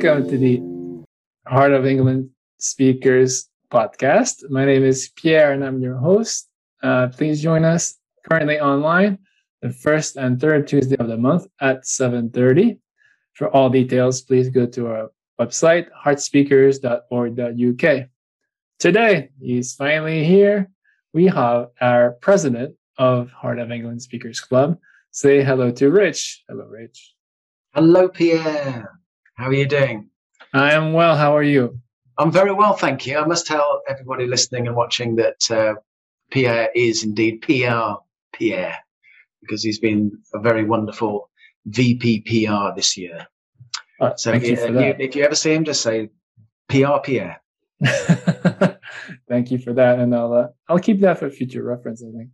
welcome to the Heart of England Speakers podcast. My name is Pierre and I'm your host. Uh, please join us currently online the first and third Tuesday of the month at 7.30. For all details, please go to our website, heartspeakers.org.uk. Today, he's finally here. We have our president of Heart of England Speakers Club. Say hello to Rich. Hello, Rich. Hello, Pierre. How are you doing? I am well. How are you? I'm very well, thank you. I must tell everybody listening and watching that uh, Pierre is indeed PR Pierre because he's been a very wonderful VP PR this year. Uh, so you, you, if you ever see him, just say PR Pierre. thank you for that, and I'll uh, I'll keep that for future reference. I think.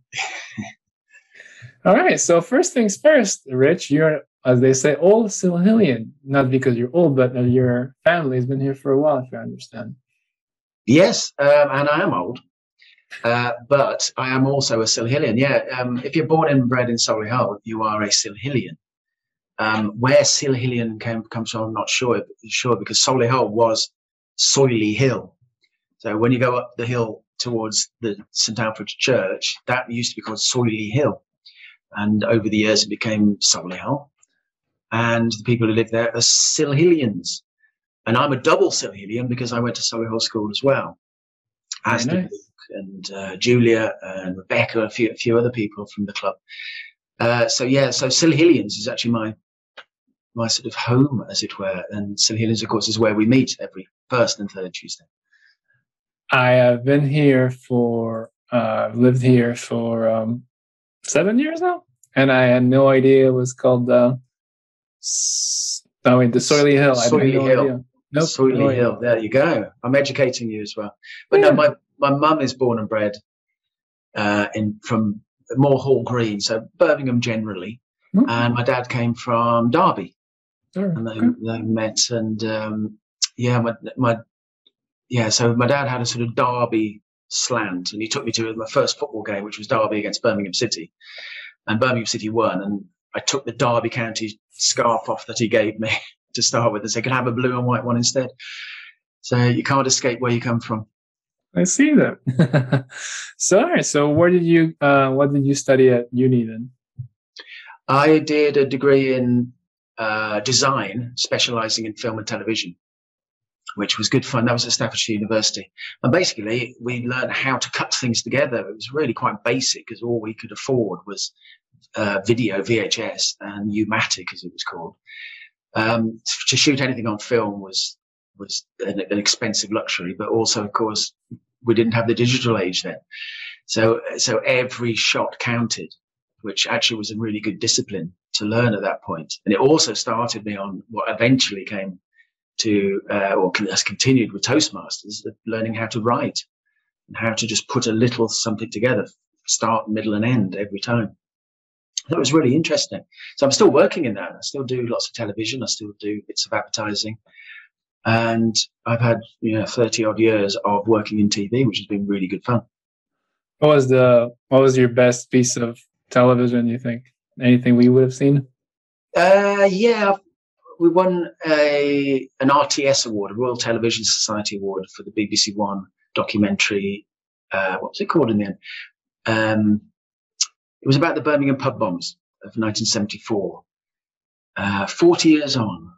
All right. So first things first, Rich, you're as they say, old Silhillian. Not because you're old, but your family has been here for a while, if I understand. Yes, um, and I am old. Uh, but I am also a Silhillian. Yeah, um, if you're born and bred in Solihull, you are a Silhillian. Um, where Silhillian came, comes from, I'm not sure, sure because Solihull was Soily Hill. So when you go up the hill towards the St Alphege's Church, that used to be called Soily Hill. And over the years, it became Solihull. And the people who live there are Silhillians. And I'm a double Silhillian because I went to Solihull School as well. As nice and uh, Julia and Rebecca, a few, a few other people from the club. Uh, so yeah, so Silhillians is actually my my sort of home, as it were. And Silhillians, of course, is where we meet every first and third Tuesday. I have been here for uh, lived here for um, seven years now, and I had no idea it was called. Uh, oh, wait, the Soily Hill. Soily Hill. No Nope, Soily no Hill. There you go. I'm educating you as well. But yeah. no, my my mum is born and bred uh, in from Moor Hall Green, so Birmingham generally, mm-hmm. and my dad came from Derby, and they, they met, and um, yeah, my my yeah, so my dad had a sort of Derby slant, and he took me to my first football game, which was Derby against Birmingham City, and Birmingham City won, and I took the Derby County scarf off that he gave me to start with, and said, "Can I have a blue and white one instead?" So you can't escape where you come from. I see that. so. So, where did you? Uh, what did you study at uni then? I did a degree in uh, design, specialising in film and television, which was good fun. That was at Staffordshire University, and basically we learned how to cut things together. It was really quite basic, because all we could afford was uh, video, VHS, and U-matic, as it was called. Um, to shoot anything on film was was an, an, expensive luxury, but also, of course, we didn't have the digital age then. So, so every shot counted, which actually was a really good discipline to learn at that point. And it also started me on what eventually came to, uh, or has continued with Toastmasters, learning how to write and how to just put a little something together, start, middle, and end every time. That was really interesting. So I'm still working in that. I still do lots of television. I still do bits of advertising. And I've had, you know, 30 odd years of working in TV, which has been really good fun. What was the, what was your best piece of television, you think? Anything we would have seen? Uh, yeah, we won a an RTS award, a Royal Television Society award for the BBC One documentary. Uh, what was it called in the end? Um, it was about the Birmingham pub bombs of 1974. Uh, 40 years on,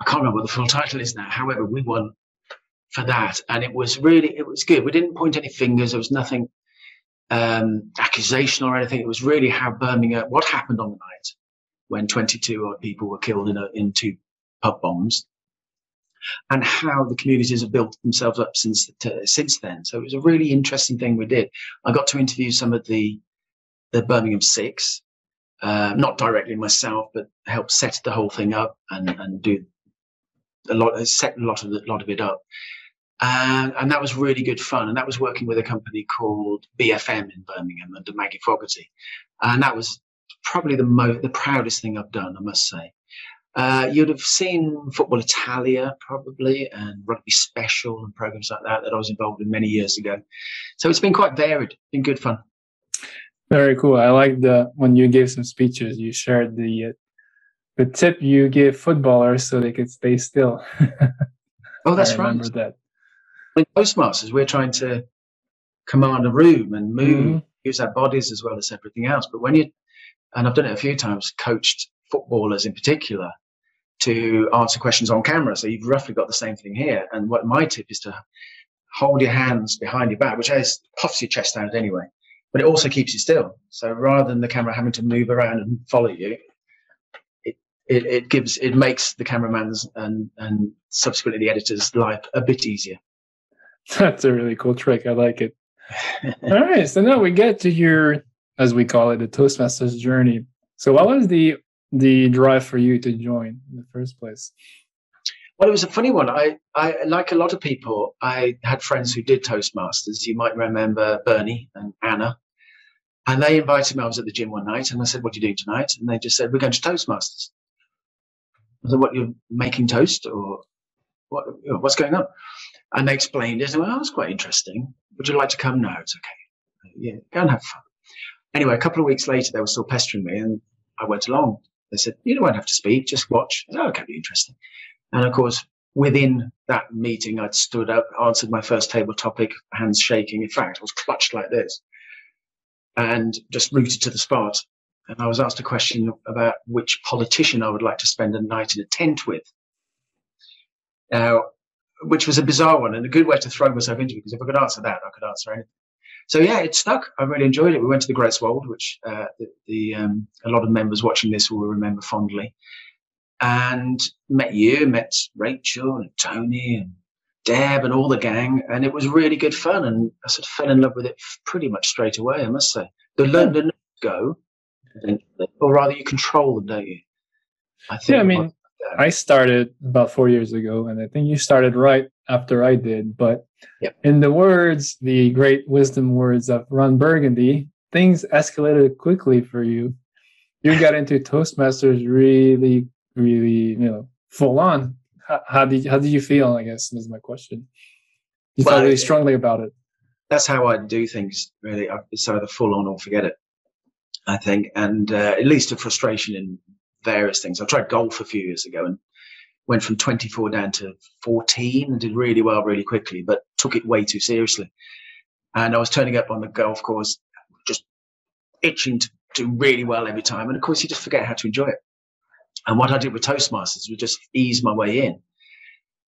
I can't remember what the full title is now. However, we won for that, and it was really it was good. We didn't point any fingers. There was nothing um, or anything. It was really how Birmingham, what happened on the night when 22 odd people were killed in, a, in two pub bombs, and how the communities have built themselves up since since then. So it was a really interesting thing we did. I got to interview some of the the Birmingham Six, uh, not directly myself, but helped set the whole thing up and, and do a lot, set a lot of the, lot of it up, and and that was really good fun. And that was working with a company called BFM in Birmingham under Maggie Fogarty, and that was probably the most the proudest thing I've done, I must say. Uh, you'd have seen Football Italia probably and Rugby Special and programs like that that I was involved in many years ago. So it's been quite varied, been good fun. Very cool. I like the when you gave some speeches, you shared the the tip you give footballers so they could stay still. oh, that's I right. remember that. In Toastmasters, we're trying to command a room and move, Mhm. use our bodies as well as everything else. But when you, and I've done it a few times, coached footballers in particular to answer questions on camera. So you've roughly got the same thing here. And what my tip is to hold your hands behind your back, which is puffs your chest out anyway, but it also keeps you still. So rather than the camera having to move around and follow you, it, it, it gives, it makes the cameraman's and, and subsequently the editor's life a bit easier. That's a really cool trick. I like it. All right. So now we get to your, as we call it, the Toastmasters journey. So what was the the drive for you to join in the first place? Well, it was a funny one. I, I, like a lot of people, I had friends who did Toastmasters. You might remember Bernie and Anna. And they invited me. I was at the gym one night and I said, What are you doing tonight? And they just said, We're going to Toastmasters. I said, What, you're making toast or what, what's going on? And they explained it. And well, that's quite interesting. Would you like to come? No, it's okay. Yeah, go and have fun. Anyway, a couple of weeks later, they were still pestering me and I went along. They said, You don't have to speak, just watch. Said, oh, okay, be interesting. And of course, within that meeting, I'd stood up, answered my first table topic, hands shaking. In fact, I was clutched like this and just rooted to the spot. And I was asked a question about which politician I would like to spend a night in a tent with. Now, which was a bizarre one and a good way to throw myself into because if I could answer that, I could answer anything. So yeah, it stuck. I really enjoyed it. We went to the Great Greswold, which uh, the, the um, a lot of members watching this will remember fondly, and met you, met Rachel and Tony and Deb and all the gang, and it was really good fun. And I sort of fell in love with it pretty much straight away. I must say, the learn to go, or rather, you control them, don't you? I think. Yeah, I mean, I started about four years ago, and I think you started right after I did. But yep. in the words, the great wisdom words of Ron Burgundy, things escalated quickly for you. You got into Toastmasters really, really, you know, full on. How, how did how did you feel? I guess is my question. You well, felt really strongly about it. That's how I do things. Really, it's either full on or forget it. I think, and uh, it leads to frustration in various things. I tried golf a few years ago and went from 24 down to 14 and did really well really quickly, but took it way too seriously. And I was turning up on the golf course, just itching to do really well every time. And of course, you just forget how to enjoy it. And what I did with Toastmasters was just ease my way in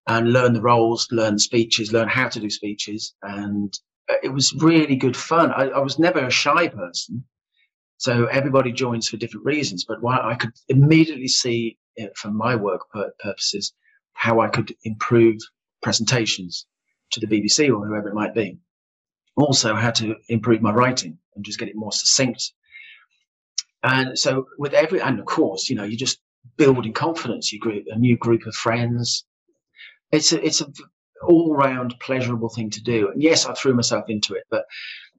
and learn the roles, learn speeches, learn how to do speeches. And it was really good fun. I, I was never a shy person. So everybody joins for different reasons, but I could immediately see eh, it from my work purposes how I could improve presentations to the BBC or whoever it might be. Also, how to improve my writing and just get it more succinct. And so, with every, and of course, you know, you just building confidence. You group a new group of friends. It's a, it's a all round pleasurable thing to do. And yes, I threw myself into it, but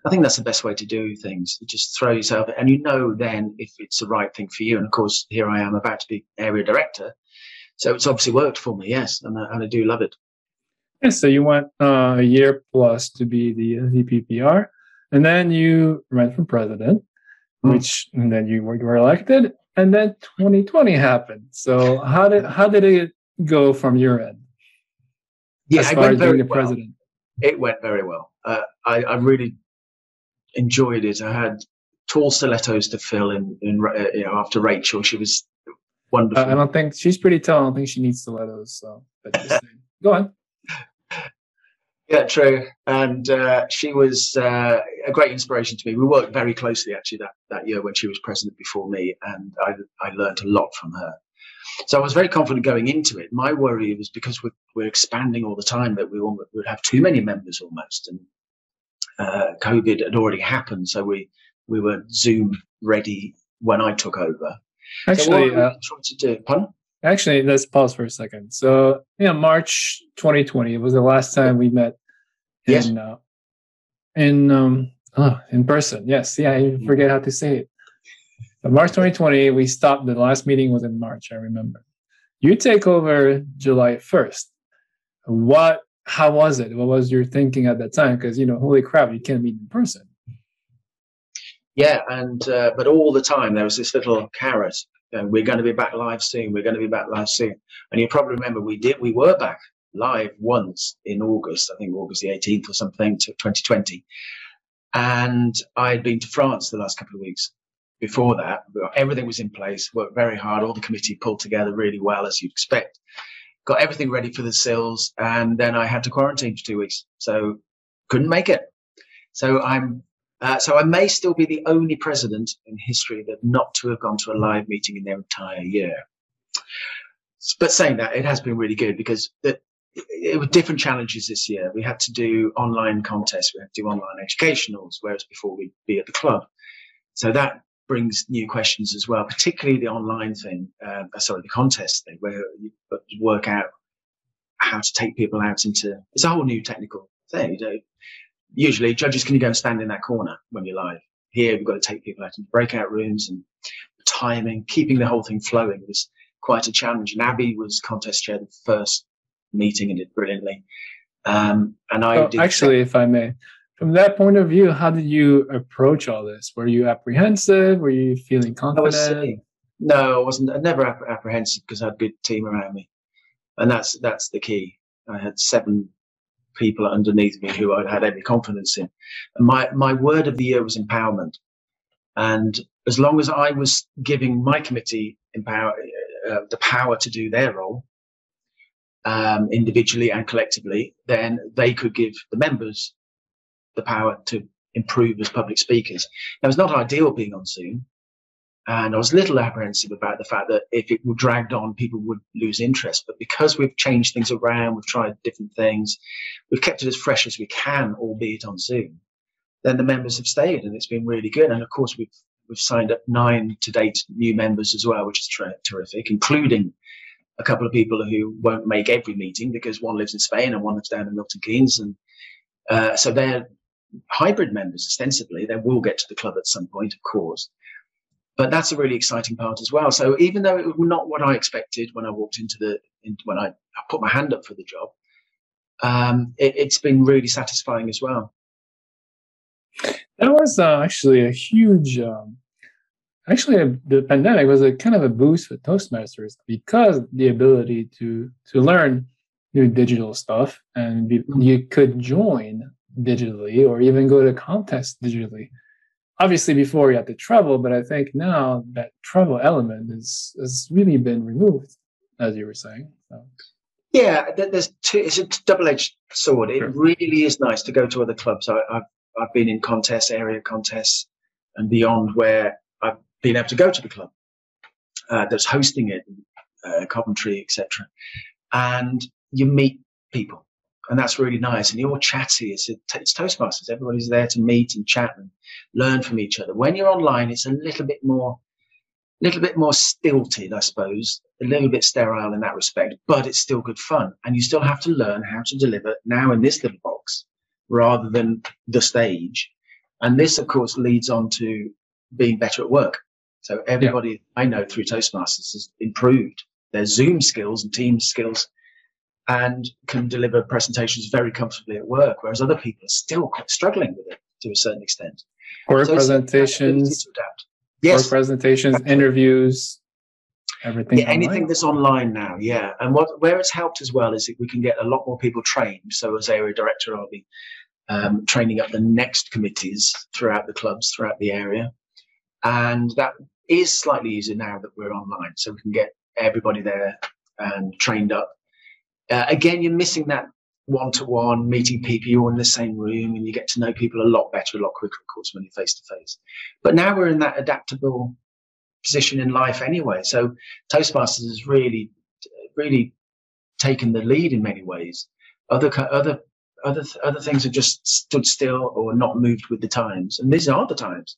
I think that's the best way to do things. You just throw yourself, and you know then if it's the right thing for you. And of course, here I am about to be area director, so it's obviously worked for me. Yes, and I, and I do love it. Yeah, so you went uh, a year plus to be the VPPR, and then you ran for president, mm. which and then you were, were elected, and then 2020 happened. So how did how did it go from your end? Yeah, as far as being the well. president. It went very well. Uh, I, I really enjoyed it. I had tall stilettos to fill in, in uh, you know, after Rachel. She was wonderful. Uh, I don't think she's pretty tall. I don't think she needs stilettos. So, go on. Yeah, true. And uh, she was uh, a great inspiration to me. We worked very closely actually that, that year when she was president before me, and I, I learned a lot from her. So I was very confident going into it. My worry was because we're, we're expanding all the time that we would have too many members almost, and uh, COVID had already happened, so we we were Zoom ready when I took over. Actually, so uh, trying to do, pardon? Actually, let's pause for a second. So, yeah, March 2020 was the last time we met. In, yes. Uh, in um, oh, in person. Yes. Yeah, I mm-hmm. forget how to say it. But March 2020, we stopped. The last meeting was in March. I remember. You take over July 1st. What how was it? What was your thinking at that time? Because you know, holy crap, you can't meet in person. Yeah, and uh, but all the time there was this little carrot And we're going to be back live soon. We're going to be back live soon. And you probably remember we did, we were back live once in August, I think August the 18th or something, to 2020. And I'd been to France the last couple of weeks. Before that, everything was in place, worked very hard. All the committee pulled together really well, as you'd expect. Got everything ready for the sills. And then I had to quarantine for two weeks. So couldn't make it. So I'm uh, so I may still be the only president in history that not to have gone to a live meeting in their entire year. But saying that, it has been really good because the, it were different challenges this year. We had to do online contests, we had to do online educationals, whereas before we'd be at the club. So that brings new questions as well, particularly the online thing, uh, sorry, the contest thing, where you work out how to take people out into, it's a whole new technical thing. You know, usually judges can you go and stand in that corner when you're live. Here we've got to take people out into breakout rooms and timing, keeping the whole thing flowing was quite a challenge. And Abby was contest chair the first meeting and did brilliantly. Um, and I well, actually, if I may, from that point of view, how did you approach all this? Were you apprehensive? Were you feeling confident? no, I wasn't. I never apprehensive because I had a good team around me, and that's that's the key. I had seven people underneath me who I had every confidence in. And my my word of the year was empowerment, and as long as I was giving my committee empower uh, the power to do their role, um, individually and collectively, then they could give the members the power to improve as public speakers. Now, it's not ideal being on Zoom. And I was a little apprehensive about the fact that if it were dragged on, people would lose interest. But because we've changed things around, we've tried different things, we've kept it as fresh as we can, albeit on Zoom, then the members have stayed and it's been really good. And of course, we've, we've signed up nine to date new members as well, which is ter- terrific, including a couple of people who won't make every meeting because one lives in Spain and one lives down in Milton Keynes. And uh, so they're hybrid members ostensibly. They will get to the club at some point, of course. But that's a really exciting part as well. So even though it was not what I expected when I walked into the in, when I, I, put my hand up for the job, um, it, has been really satisfying as well. That was uh, actually a huge um, actually the pandemic was a kind of a boost for toastmasters because the ability to to learn new digital stuff and be, mm-hmm. you could join digitally or even go to contests digitally obviously before you had to travel but i think now that travel element is has really been removed as you were saying so. yeah there's two it's a double-edged sword it sure. really is nice to go to other clubs I, have I've been in contests area contests and beyond where being able to go to the club uh, that's hosting it, uh, Coventry, etc. And you meet people, and that's really nice. And you're all chatty. It's, it's Toastmasters. Everybody's there to meet and chat and learn from each other. When you're online, it's a little bit more, little bit more stilted, I suppose, a little bit sterile in that respect, but it's still good fun. And you still have to learn how to deliver now in this little box rather than the stage. And this, of course, leads on to being better at work. So everybody. I know through Toastmasters has improved their Zoom skills and team skills and can deliver presentations very comfortably at work, whereas other people are still quite struggling with it to a certain extent. Or so presentations, yes, or presentations, interviews, everything. Yeah, anything that's online now, yeah. And what where it's helped as well is that we can get a lot more people trained. So as area director, I'll be um, training up the next committees throughout the clubs, throughout the area. And that is slightly easier now that we're online. So we can get everybody there and trained up. Uh, again, you're missing that one to one meeting people. You're in the same room and you get to know people a lot better, a lot quicker, of course, when you're face to face. But now we're in that adaptable position in life anyway. So Toastmasters has really, really taken the lead in many ways. Other, other, other, other things have just stood still or not moved with the times. And these are the times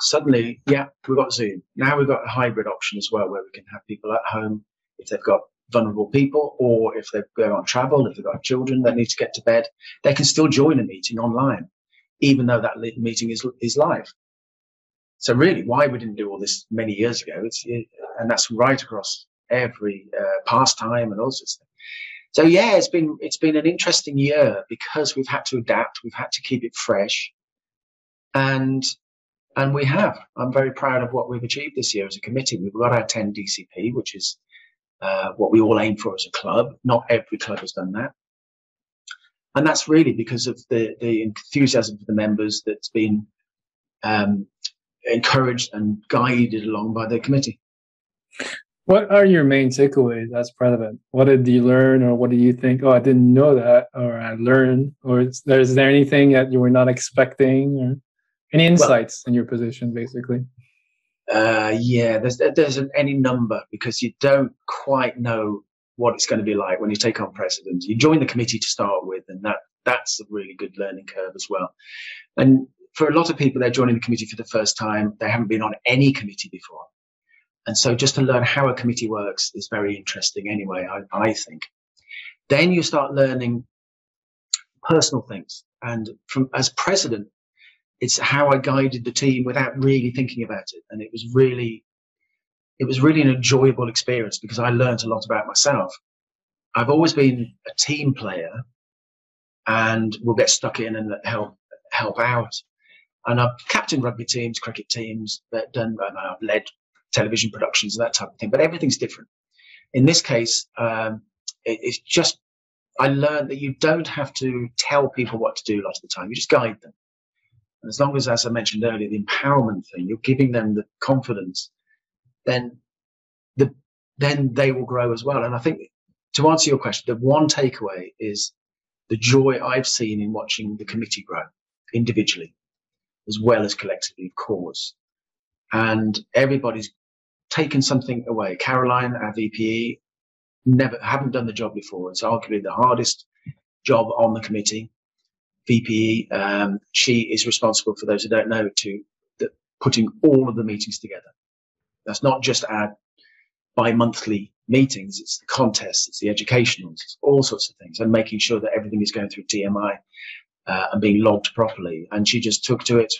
suddenly, yeah, we've got Zoom. Now we've got a hybrid option as well, where we can have people at home if they've got vulnerable people or if they're going on travel, if they've got children that need to get to bed, they can still join a meeting online, even though that meeting is, is live. So really, why we didn't do all this many years ago, it's, and that's right across every uh, pastime and all sorts of things. So yeah, it's been it's been an interesting year because we've had to adapt, we've had to keep it fresh, and And we have. I'm very proud of what we've achieved this year as a committee. We've got our 10 DCP, which is uh, what we all aim for as a club. Not every club has done that. And that's really because of the, the enthusiasm for the members that's been um, encouraged and guided along by the committee. What are your main takeaways as president? What did you learn, or what do you think? Oh, I didn't know that, or I learned, or is there, is there anything that you were not expecting, or any insights well, in your position, basically? Uh, yeah, there's there's an, any number because you don't quite know what it's going to be like when you take on president. You join the committee to start with, and that that's a really good learning curve as well. And for a lot of people, they're joining the committee for the first time. They haven't been on any committee before. And so just to learn how a committee works is very interesting anyway, I, I think. Then you start learning personal things. And from as president, it's how I guided the team without really thinking about it. And it was really, it was really an enjoyable experience because I learned a lot about myself. I've always been a team player and will get stuck in and help help out. And I've captained rugby teams, cricket teams, done, and I've led television productions and that type of thing. But everything's different. In this case, um, it, it's just I learned that you don't have to tell people what to do a lot of the time. You just guide them. As long as, as I mentioned earlier, the empowerment thing, you're giving them the confidence, then the then they will grow as well. And I think to answer your question, the one takeaway is the joy I've seen in watching the committee grow individually as well as collectively, of course. And everybody's taken something away. Caroline, our VPE, never haven't done the job before. It's arguably the hardest job on the committee. VPE, um, she is responsible for those who don't know to the, putting all of the meetings together. That's not just our bi-monthly meetings; it's the contests, it's the educationals, it's all sorts of things, and making sure that everything is going through TMI uh, and being logged properly. And she just took to it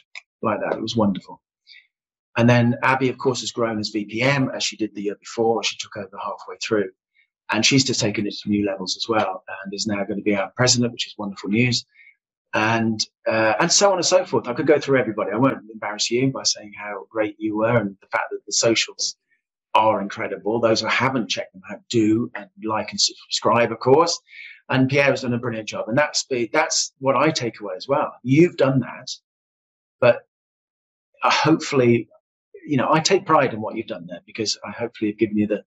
like that. It was wonderful. And then Abby, of course, has grown as VPM as she did the year before. She took over halfway through. And she's just taken it to new levels as well and is now going to be our president, which is wonderful news. And uh, and so on and so forth. I could go through everybody. I won't embarrass you by saying how great you were and the fact that the socials are incredible. Those who haven't checked them out do and like and subscribe, of course. And Pierre has done a brilliant job. And that's that's what I take away as well. You've done that, but uh, hopefully you know, I take pride in what you've done there because I hopefully have given you the,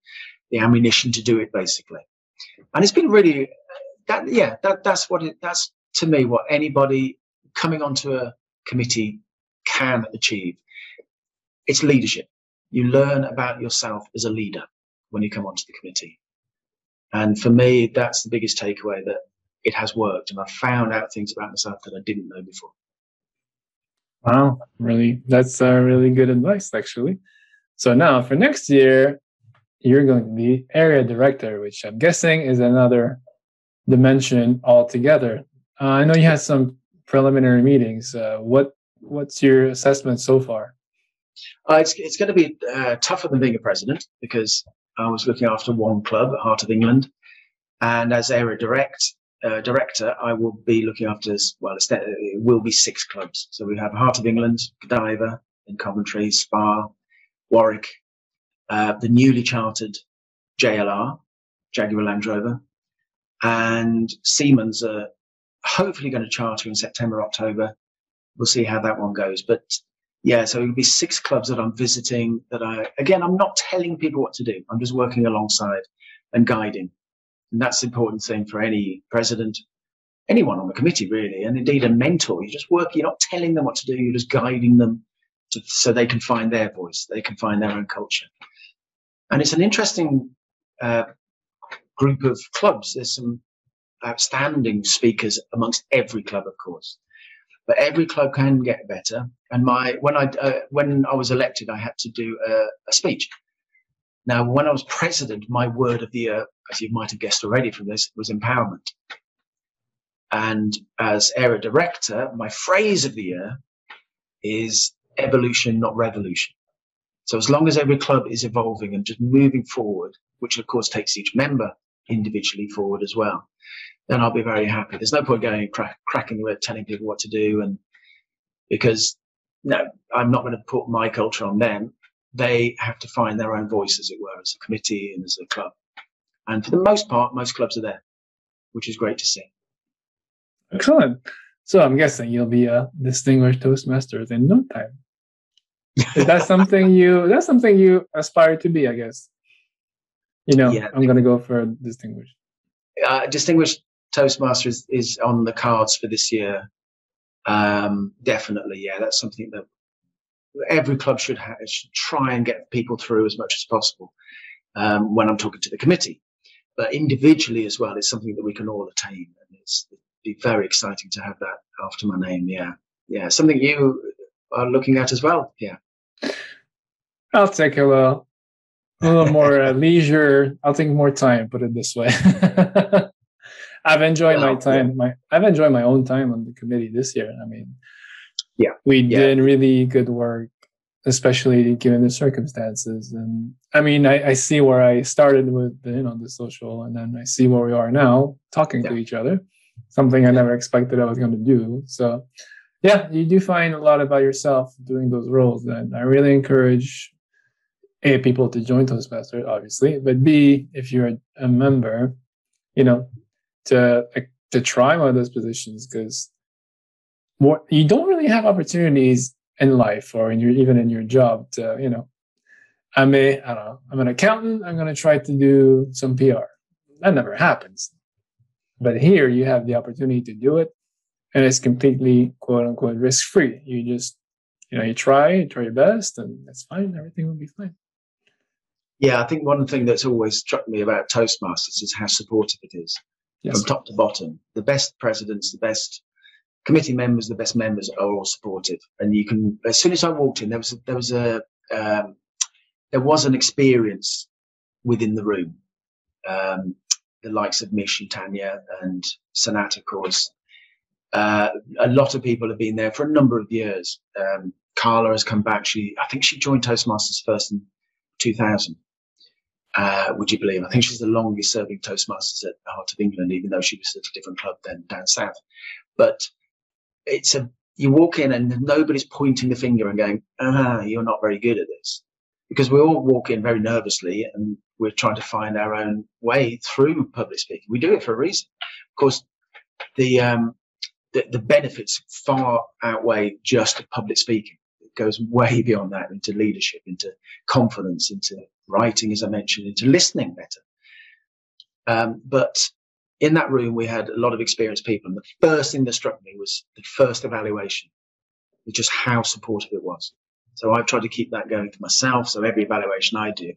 the ammunition to do it basically. And it's been really that, yeah, that, that's what it, that's to me what anybody coming onto a committee can achieve. It's leadership. You learn about yourself as a leader when you come onto the committee. And for me, that's the biggest takeaway that it has worked. And I've found out things about myself that I didn't know before. Wow, really, that's uh, really good advice, actually. So now for next year, you're going to be area director, which I'm guessing is another dimension altogether. Uh, I know you had some preliminary meetings. Uh, what what's your assessment so far? Uh, it's it's going to be uh, tougher than being a president because I was looking after one club, Heart of England, and as area direct, uh, director, I will be looking after, well, it will be six clubs. So we have Heart of England, Godiva in Coventry, Spa, Warwick, uh, the newly chartered JLR, Jaguar Land Rover, and Siemens are hopefully going to charter in September, October. We'll see how that one goes. But yeah, so it'll be six clubs that I'm visiting that I, again, I'm not telling people what to do. I'm just working alongside and guiding. And that's the important thing for any president, anyone on the committee, really, and indeed a mentor. You're just working, you're not telling them what to do, you're just guiding them to, so they can find their voice, they can find their own culture. And it's an interesting uh, group of clubs. There's some outstanding speakers amongst every club, of course. But every club can get better. And my when I uh, when I was elected, I had to do a, a speech now, when I was president, my word of the year, as you might have guessed already from this, was empowerment. And as area director, my phrase of the year is evolution, not revolution. So as long as every club is evolving and just moving forward, which of course takes each member individually forward as well, then I'll be very happy. There's no point going crack, cracking the whip, telling people what to do, and because no, I'm not going to put my culture on them. They have to find their own voice, as it were, as a committee and as a club. And for the most part, most clubs are there, which is great to see. Excellent. So I'm guessing you'll be a distinguished Toastmaster in no time. Is that something you? That's something you aspire to be, I guess. You know, yeah. I'm going to go for distinguished. Uh, distinguished Toastmaster is, is on the cards for this year. Um, definitely, yeah, that's something that every club should, have, should try and get people through as much as possible. Um, when I'm talking to the committee, but individually as well, it's something that we can all attain, and it's it'd be very exciting to have that after my name. Yeah, yeah, something you are looking at as well. Yeah, I'll take a little, a little more uh, leisure. I'll take more time. Put it this way. I've enjoyed well, my time. Yeah. My I've enjoyed my own time on the committee this year. I mean, yeah, we yeah. did really good work, especially given the circumstances. And I mean, I, I see where I started with the, you know the social, and then I see where we are now, talking yeah. to each other. Something I never expected I was going to do. So, yeah, you do find a lot about yourself doing those roles. And I really encourage a people to join Toastmasters, obviously, but b if you're a member, you know, to to try one of those positions because what you don't really have opportunities in life or in your even in your job to you know i'm a i don't know i'm an accountant i'm going to try to do some pr that never happens. But here you have the opportunity to do it and it's completely quote unquote risk free you just you know you try you try your best and that's fine everything will be fine yeah i think one thing that's always struck me about toastmasters is how supportive it is yes. from top to bottom. The best presidents, the best committee members, the best members are all supportive. And you can, as soon as I walked in, there was a, there was a um, there was an experience within the room. Um, the likes of Mish and Tanya and Sonata, of course. Uh, a lot of people have been there for a number of years. Um, Carla has come back. She, I think she joined Toastmasters first in 2000. Uh, would you believe? I think she's the longest serving Toastmasters at the Heart of England, even though she was at a different club than down south. But it's a you walk in and nobody's pointing the finger and going, ah, you're not very good at this. Because we all walk in very nervously and we're trying to find our own way through public speaking. We do it for a reason. Of course, the um, the, the benefits far outweigh just public speaking. Goes way beyond that into leadership, into confidence, into writing, as I mentioned, into listening better. Um, but in that room, we had a lot of experienced people. And the first thing that struck me was the first evaluation, just how supportive it was. So I've tried to keep that going for myself. So every evaluation I do,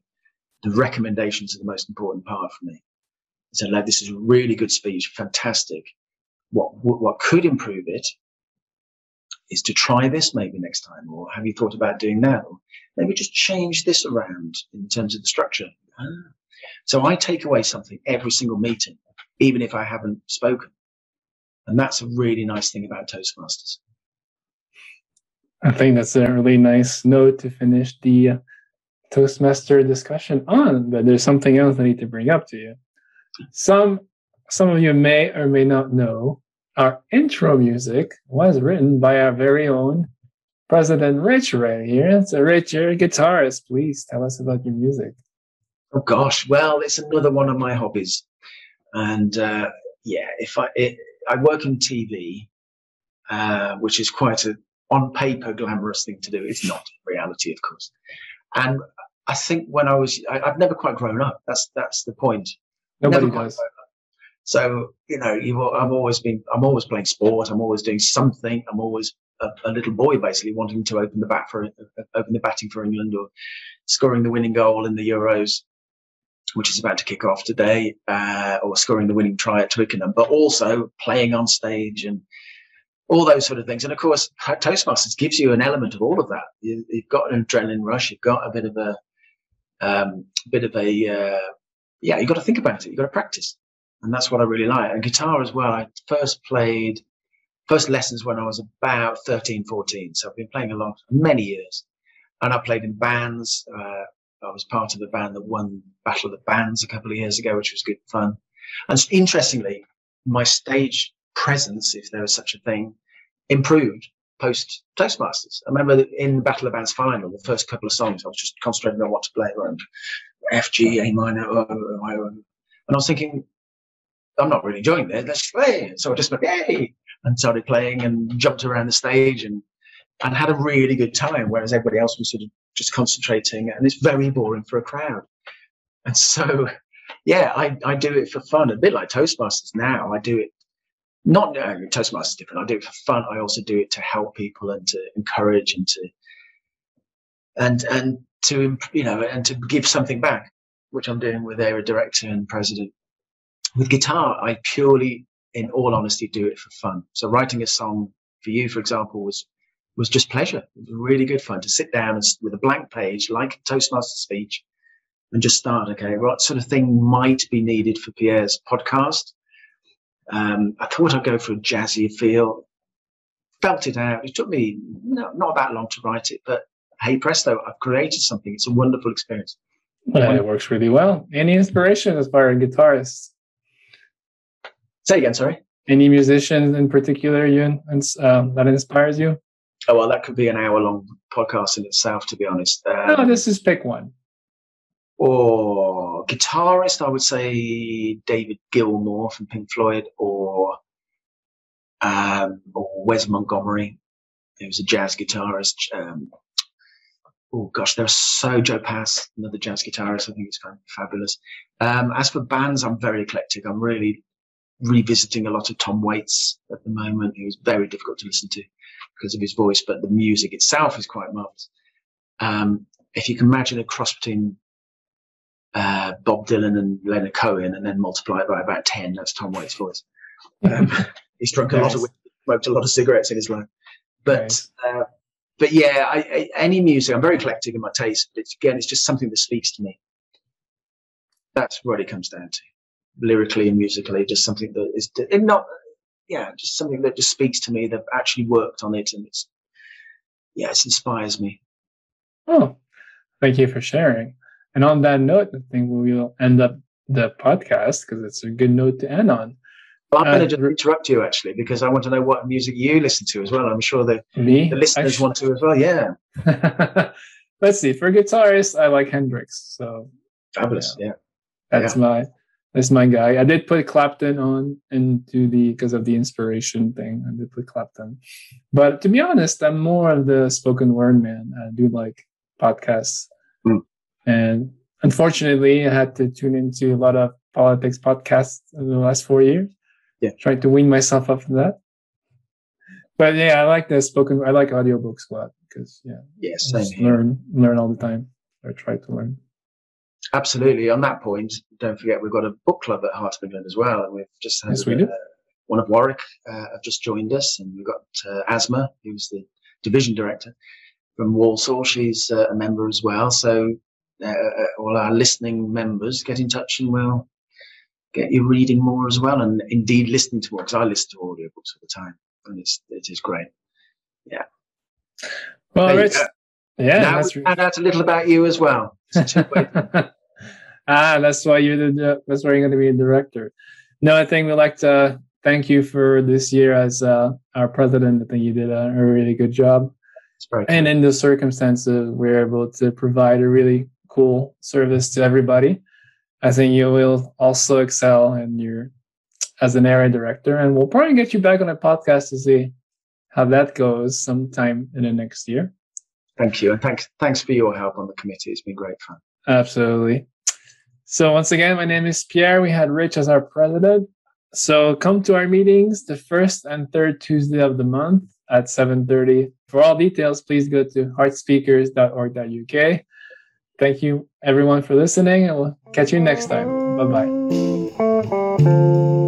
the recommendations are the most important part for me. So like, this is a really good speech, fantastic. What, what could improve it is to try this maybe next time, or have you thought about doing that? Or maybe just change this around in terms of the structure. Ah. So I take away something every single meeting, even if I haven't spoken. And that's a really nice thing about Toastmasters. I think that's a really nice note to finish the uh, Toastmaster discussion on. But there's something else I need to bring up to you. Some some of you may or may not know our intro music was written by our very own President Rich right here. So, Rich, you're a guitarist. Please tell us about your music. Oh gosh, well, it's another one of my hobbies, and uh, yeah, if I it, I work in TV, uh, which is quite a on paper glamorous thing to do. It's not reality, of course, and I think when I was, I, have never quite grown up. That's that's the point. Nobody does. So you know, you I've always been, I'm always playing sport. I'm always doing something. I'm always a, a, little boy, basically wanting to open the bat for open the batting for England or scoring the winning goal in the Euros, which is about to kick off today, uh, or scoring the winning try at Twickenham, but also playing on stage and all those sort of things. And of course, Toastmasters gives you an element of all of that. You, have got an adrenaline rush. You've got a bit of a um, bit of a uh, yeah. You've got to think about it. You've got to practice and that's what I really like. And guitar as well. I first played first lessons when I was about 13, 14. So I've been playing a lot, many years, and I played in bands. Uh, I was part of a band that won Battle of the Bands a couple of years ago, which was good fun. And interestingly, my stage presence, if there was such a thing, improved post Toastmasters. I remember in the Battle of Bands final, the first couple of songs, I was just concentrating on what to play around F, G, A minor, and I was thinking, I'm not really enjoying this. Let's play. So I just went, yay, and started playing and jumped around the stage and and had a really good time, whereas everybody else was sort of just concentrating, and it's very boring for a crowd. And so, yeah, I, I do it for fun, a bit like Toastmasters now. I do it not uh, Toastmasters is different. I do it for fun. I also do it to help people and to encourage and to and and to you know and to give something back, which I'm doing with a director and president. With guitar, I purely, in all honesty, do it for fun. So writing a song for you, for example, was was just pleasure. It was really good fun to sit down and, with a blank page, like Toastmaster speech, and just start. Okay, what sort of thing might be needed for Pierre's podcast? Um, I thought I'd go for a jazzy feel. Felt it out. It took me not, not that long to write it, but hey presto, I've created something. It's a wonderful experience. Well, it works really well. Any inspiration as guitarists? Say again, sorry. Any musicians in particular you um, that inspires you? Oh well, that could be an hour-long podcast in itself, to be honest. Um, no, this is pick one. Or guitarist, I would say David Gilmour from Pink Floyd, or um, or Wes Montgomery. He was a jazz guitarist. Um, oh gosh, there's so Joe Pass, another jazz guitarist. I think it's kind of fabulous. Um, as for bands, I'm very eclectic. I'm really revisiting a lot of Tom Waits at the moment. Was very difficult to listen to because of his voice, but the music itself is quite marvelous. Um, if you can imagine a cross between uh, Bob Dylan and Leonard Cohen, and then multiply it by about ten, that's Tom Waits' voice. Um, he's drunk a lot of, smoked a lot of cigarettes in his life, but. Uh, but yeah, I, I, any music, I'm very eclectic in my taste. But it's, again, it's just something that speaks to me. That's what it comes down to, lyrically and musically. Just something that is not, yeah, just something that just speaks to me. That actually worked on it, and it's, yeah, it inspires me. Oh, thank you for sharing. And on that note, I think we will end up the podcast because it's a good note to end on. Well, I'm going to uh, interrupt you actually because I want to know what music you listen to as well. I'm sure the, me? the listeners want to as well. Yeah. Let's see. For guitarists, I like Hendrix. So fabulous. Yeah. yeah. That's yeah. my that's my guy. I did put Clapton on into the because of the inspiration thing. I did put Clapton, but to be honest, I'm more of the spoken word man. I do like podcasts, mm. and unfortunately, I had to tune into a lot of politics podcasts in the last four years yeah, trying to wean myself off of that. But yeah, I like the spoken. I like audiobooks a lot because yeah, yeah, same learn learn all the time or try to learn. Absolutely. On that point, don't forget we've got a book club at Heart of England as well, and we've just had yes, we. Uh, one of Warwick uh, have just joined us, and we've got uh, Asma, who's the division director from Walsall. She's uh, a member as well. So uh, uh, all our listening members get in touch, and we'll get you reading more as well, and indeed listening to more because I listen to audiobooks all the time, and it's it is great. Yeah. Well, Rich, yeah. Now we found out a little about you as well. ah, that's why you're the that's why you're going to be a director. No, I think we'd like to thank you for this year as uh, our president. I think you did a, a really good job. And in the circumstances, we're able to provide a really cool service to everybody. I think you will also excel in your as an area director, and we'll probably get you back on a podcast to see how that goes sometime in the next year. Thank you, and thanks thanks for your help on the committee. It's been great fun. Absolutely. So once again, my name is Pierre. We had Rich as our president. So come to our meetings the first and third Tuesday of the month at 7:30. For all details, please go to heartspeakers.org.uk. Thank you, everyone, for listening, and we'll catch you next time. Bye bye.